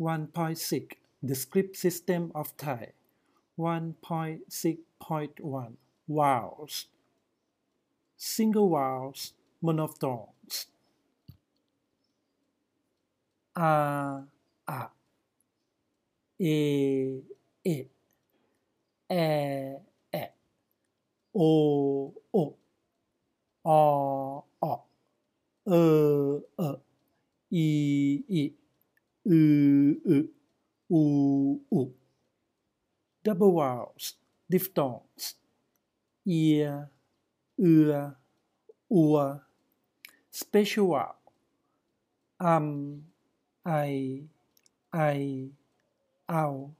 1.6 The Script System of Thai. 1.6.1 Vowels. Single vowels Monophthongs. A A. E E. E E. O O. O O. Ơ Ơ U double vowels diphthongs. Ear ua special vowel um I I ow